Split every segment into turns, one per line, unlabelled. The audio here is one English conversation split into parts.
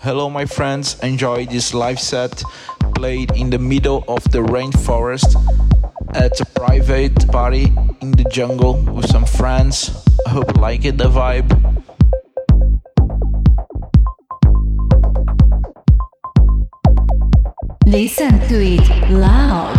Hello, my friends. Enjoy this live set played in the middle of the rainforest at a private party in the jungle with some friends. I hope you like it, the vibe.
Listen to it loud.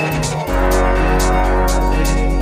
Thank you.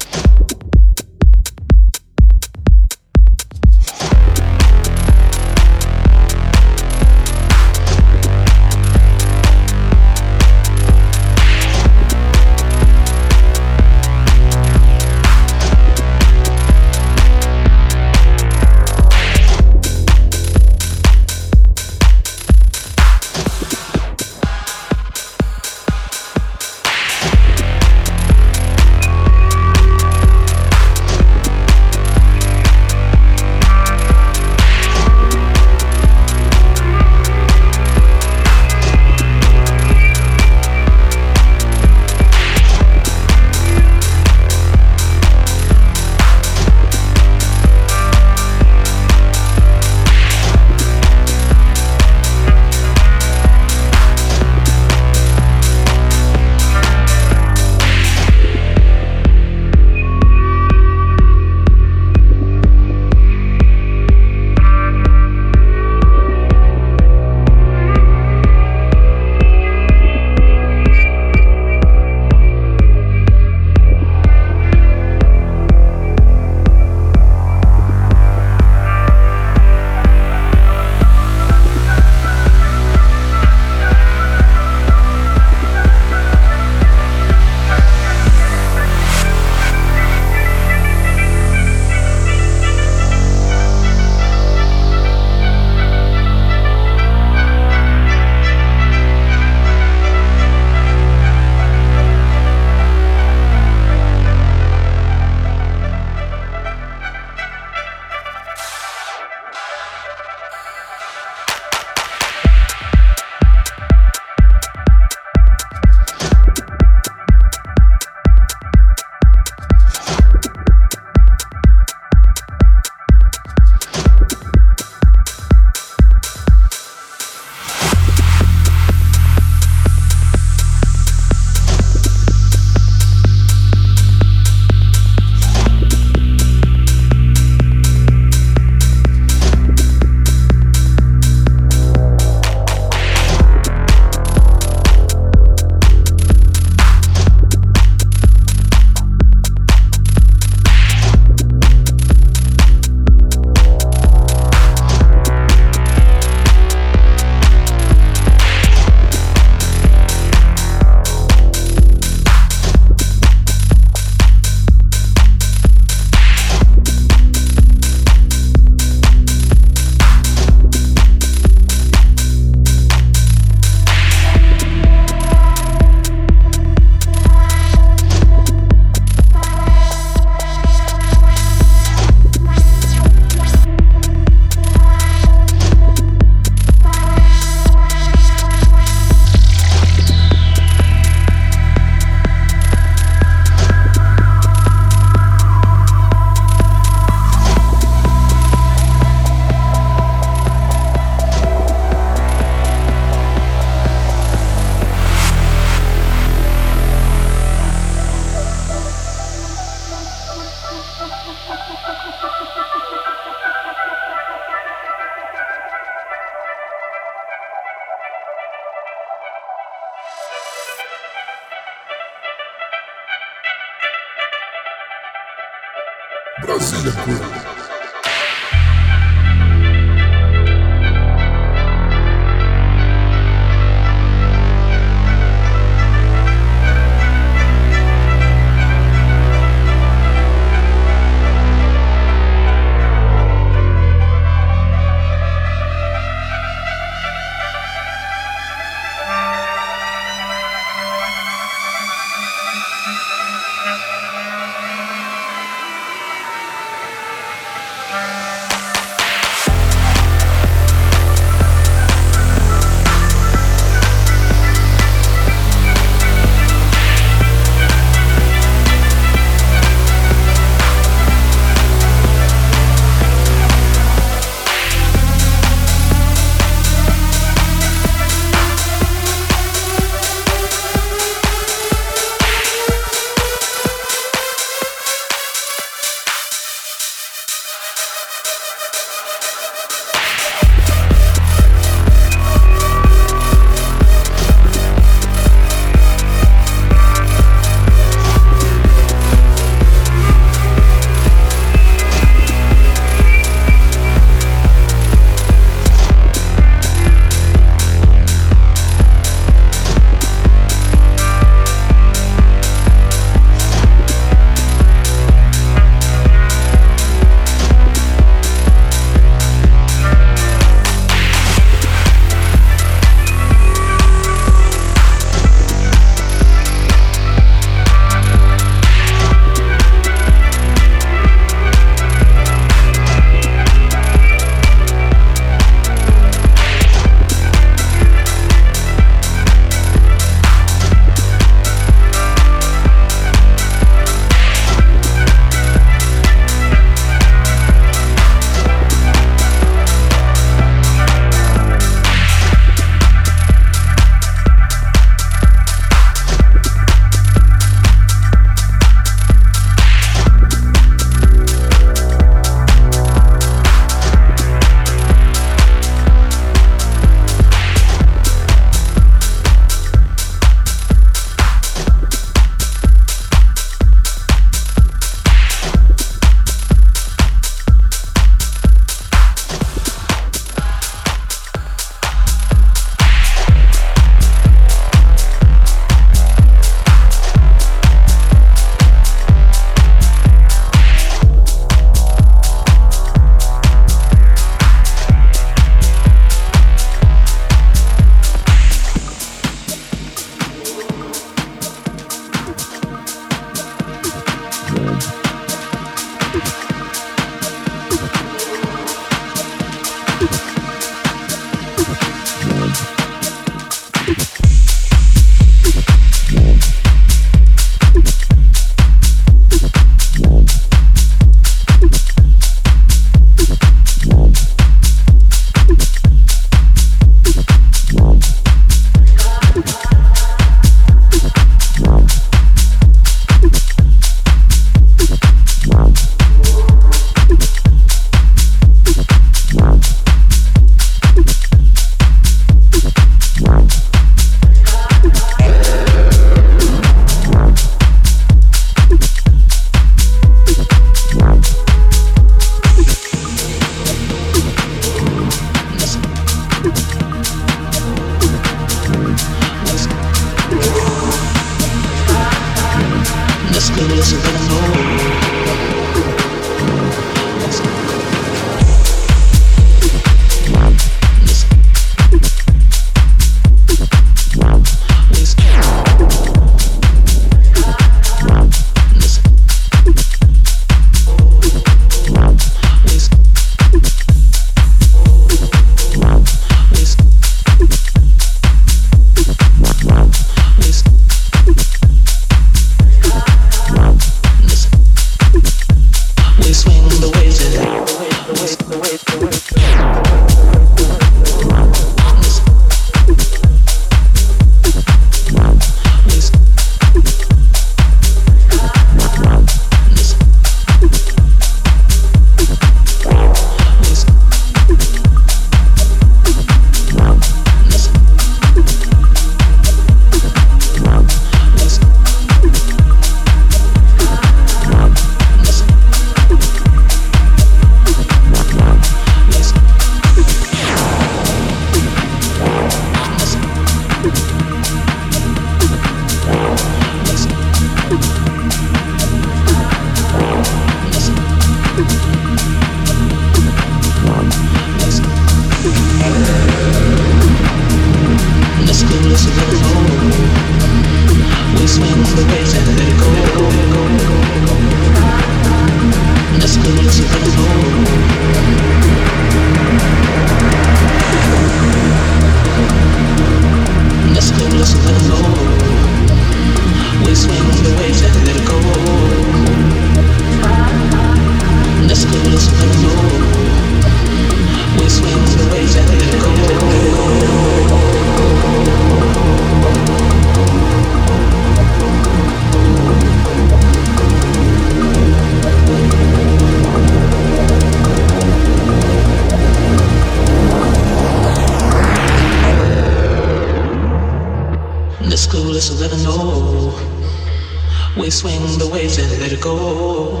We
swing the waves and let it go.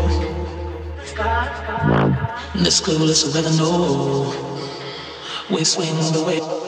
Let's go, let's know. We swing the
waves.